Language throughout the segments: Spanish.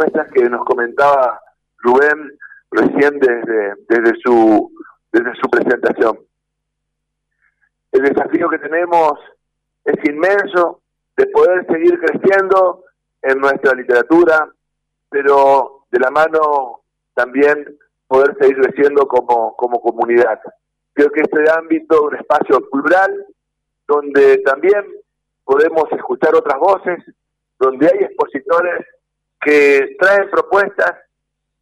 propuestas que nos comentaba Rubén recién desde, desde, su, desde su presentación. El desafío que tenemos es inmenso de poder seguir creciendo en nuestra literatura, pero de la mano también poder seguir creciendo como, como comunidad. Creo que este ámbito es un espacio plural, donde también podemos escuchar otras voces, donde hay expositores que traen propuestas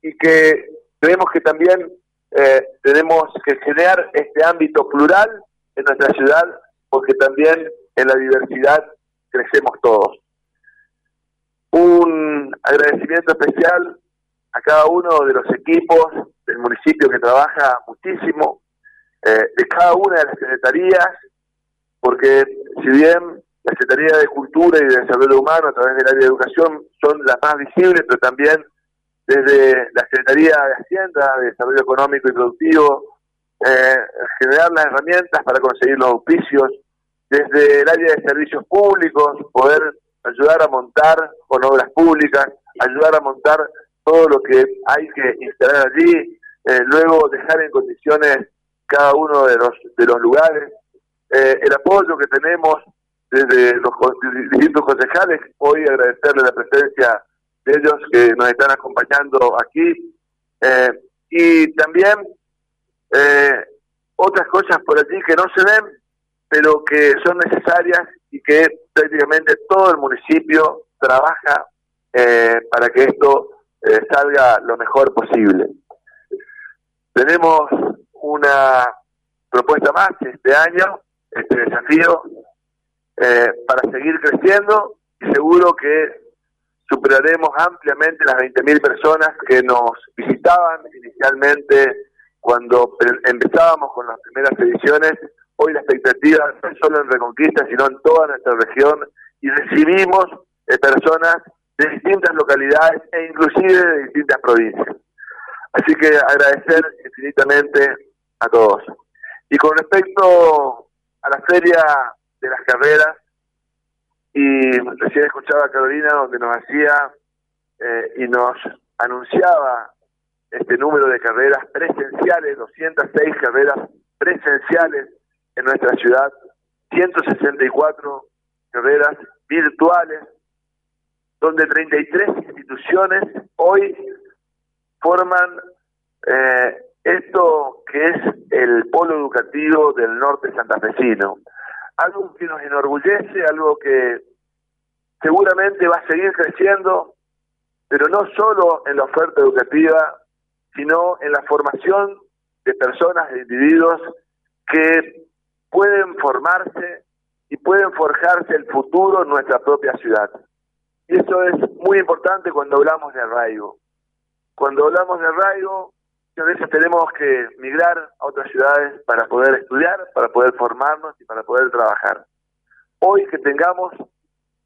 y que creemos que también eh, tenemos que generar este ámbito plural en nuestra ciudad, porque también en la diversidad crecemos todos. Un agradecimiento especial a cada uno de los equipos del municipio que trabaja muchísimo, eh, de cada una de las secretarías, porque si bien la Secretaría de Cultura y de Desarrollo Humano a través del área de educación son las más visibles, pero también desde la Secretaría de Hacienda, de Desarrollo Económico y Productivo, eh, generar las herramientas para conseguir los auspicios, desde el área de servicios públicos, poder ayudar a montar con obras públicas, ayudar a montar todo lo que hay que instalar allí, eh, luego dejar en condiciones cada uno de los de los lugares, eh, el apoyo que tenemos desde los distintos concejales, hoy agradecerle la presencia de ellos que nos están acompañando aquí, eh, y también otras cosas por allí que no se ven, pero que son necesarias y que prácticamente todo el municipio trabaja para que esto eh, salga lo mejor posible. Tenemos una propuesta más este año, este desafío, eh, para seguir creciendo y seguro que superaremos ampliamente las 20.000 personas que nos visitaban inicialmente cuando empezábamos con las primeras ediciones. Hoy la expectativa no es solo en Reconquista, sino en toda nuestra región y recibimos eh, personas de distintas localidades e inclusive de distintas provincias. Así que agradecer infinitamente a todos. Y con respecto a la feria de las carreras, y recién escuchaba a Carolina donde nos hacía eh, y nos anunciaba este número de carreras presenciales, 206 carreras presenciales en nuestra ciudad, 164 carreras virtuales donde 33 instituciones hoy forman eh, esto que es el polo educativo del norte santafesino. Algo que nos enorgullece, algo que seguramente va a seguir creciendo, pero no solo en la oferta educativa, sino en la formación de personas, de individuos que pueden formarse y pueden forjarse el futuro en nuestra propia ciudad. Y eso es muy importante cuando hablamos de arraigo. Cuando hablamos de arraigo, a veces tenemos que migrar a otras ciudades para poder estudiar, para poder formarnos y para poder trabajar. Hoy que tengamos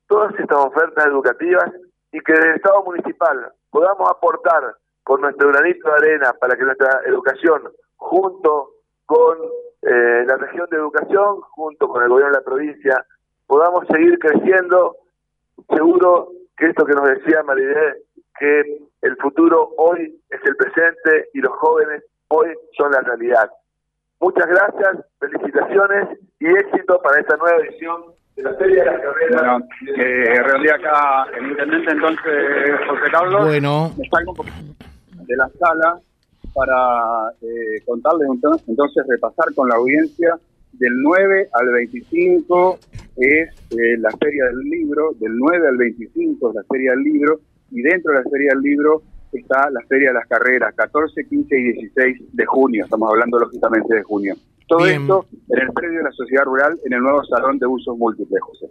todas estas ofertas educativas y que desde el Estado municipal podamos aportar con nuestro granito de arena para que nuestra educación, junto con eh, la región de educación, junto con el gobierno de la provincia, podamos seguir creciendo seguro que esto que nos decía Maridé, que el futuro hoy es el presente y los jóvenes hoy son la realidad. Muchas gracias, felicitaciones y éxito para esta nueva edición de la Feria de las Carreras. Bueno, eh, en realidad acá el intendente entonces, José Carlos, bueno. salgo de la sala para eh, contarles entonces, repasar con la audiencia del 9 al 25 es eh, la Feria del Libro, del 9 al 25 es la Feria del Libro, y dentro de la Feria del Libro está la Feria de las Carreras, 14, 15 y 16 de junio, estamos hablando lógicamente de junio. Todo esto en el predio de la Sociedad Rural, en el nuevo Salón de Usos Múltiples, José.